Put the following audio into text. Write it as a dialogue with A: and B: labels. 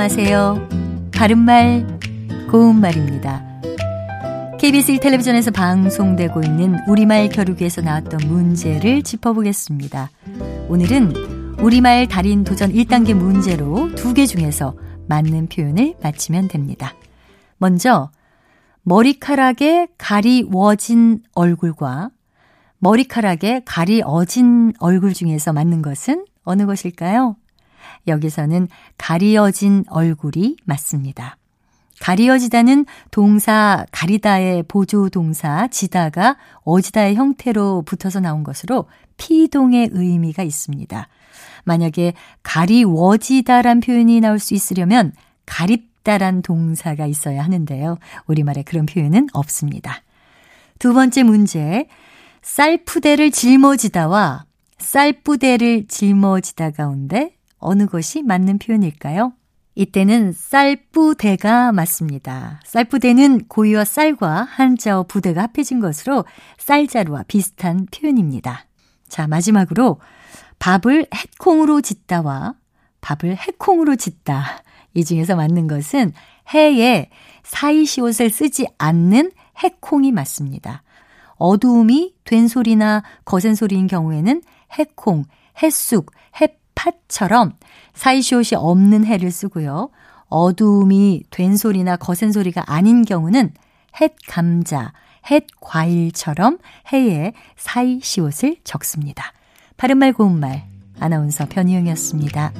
A: 안녕하세요. 바른말, 고운말입니다. KBS 텔레비전에서 방송되고 있는 우리말 겨루기에서 나왔던 문제를 짚어보겠습니다. 오늘은 우리말 달인 도전 1단계 문제로 두 개 중에서 맞는 표현을 맞히면 됩니다. 먼저, 머리카락에 가리워진 얼굴과 머리카락에 가리어진 얼굴 중에서 맞는 것은 어느 것일까요? 여기서는 가리어진 얼굴이 맞습니다. 가리어지다는 동사 가리다의 보조 동사 지다가 어지다의 형태로 붙어서 나온 것으로 피동의 의미가 있습니다. 만약에 가리워지다란 표현이 나올 수 있으려면 가립다란 동사가 있어야 하는데요. 우리말에 그런 표현은 없습니다. 두 번째 문제. 쌀푸대를 짊어지다와 쌀부대를 짊어지다 가운데 어느 것이 맞는 표현일까요? 이때는 쌀부대가 맞습니다. 쌀부대는 고유와 쌀과 한자어 부대가 합해진 것으로 쌀자루와 비슷한 표현입니다. 자, 마지막으로 밥을 해콩으로 짓다와 밥을 해콩으로 짓다. 이 중에서 맞는 것은 해에 사이시옷을 쓰지 않는 해콩이 맞습니다. 어두움이 된 소리나 거센 소리인 경우에는 해콩, 햇쑥, 햇 팥처럼 사이시옷이 없는 해를 쓰고요. 어두움이 된 소리나 거센 소리가 아닌 경우는 햇 감자, 햇 과일처럼 해에 사이시옷을 적습니다. 바른말 고운말 아나운서 변희영이었습니다.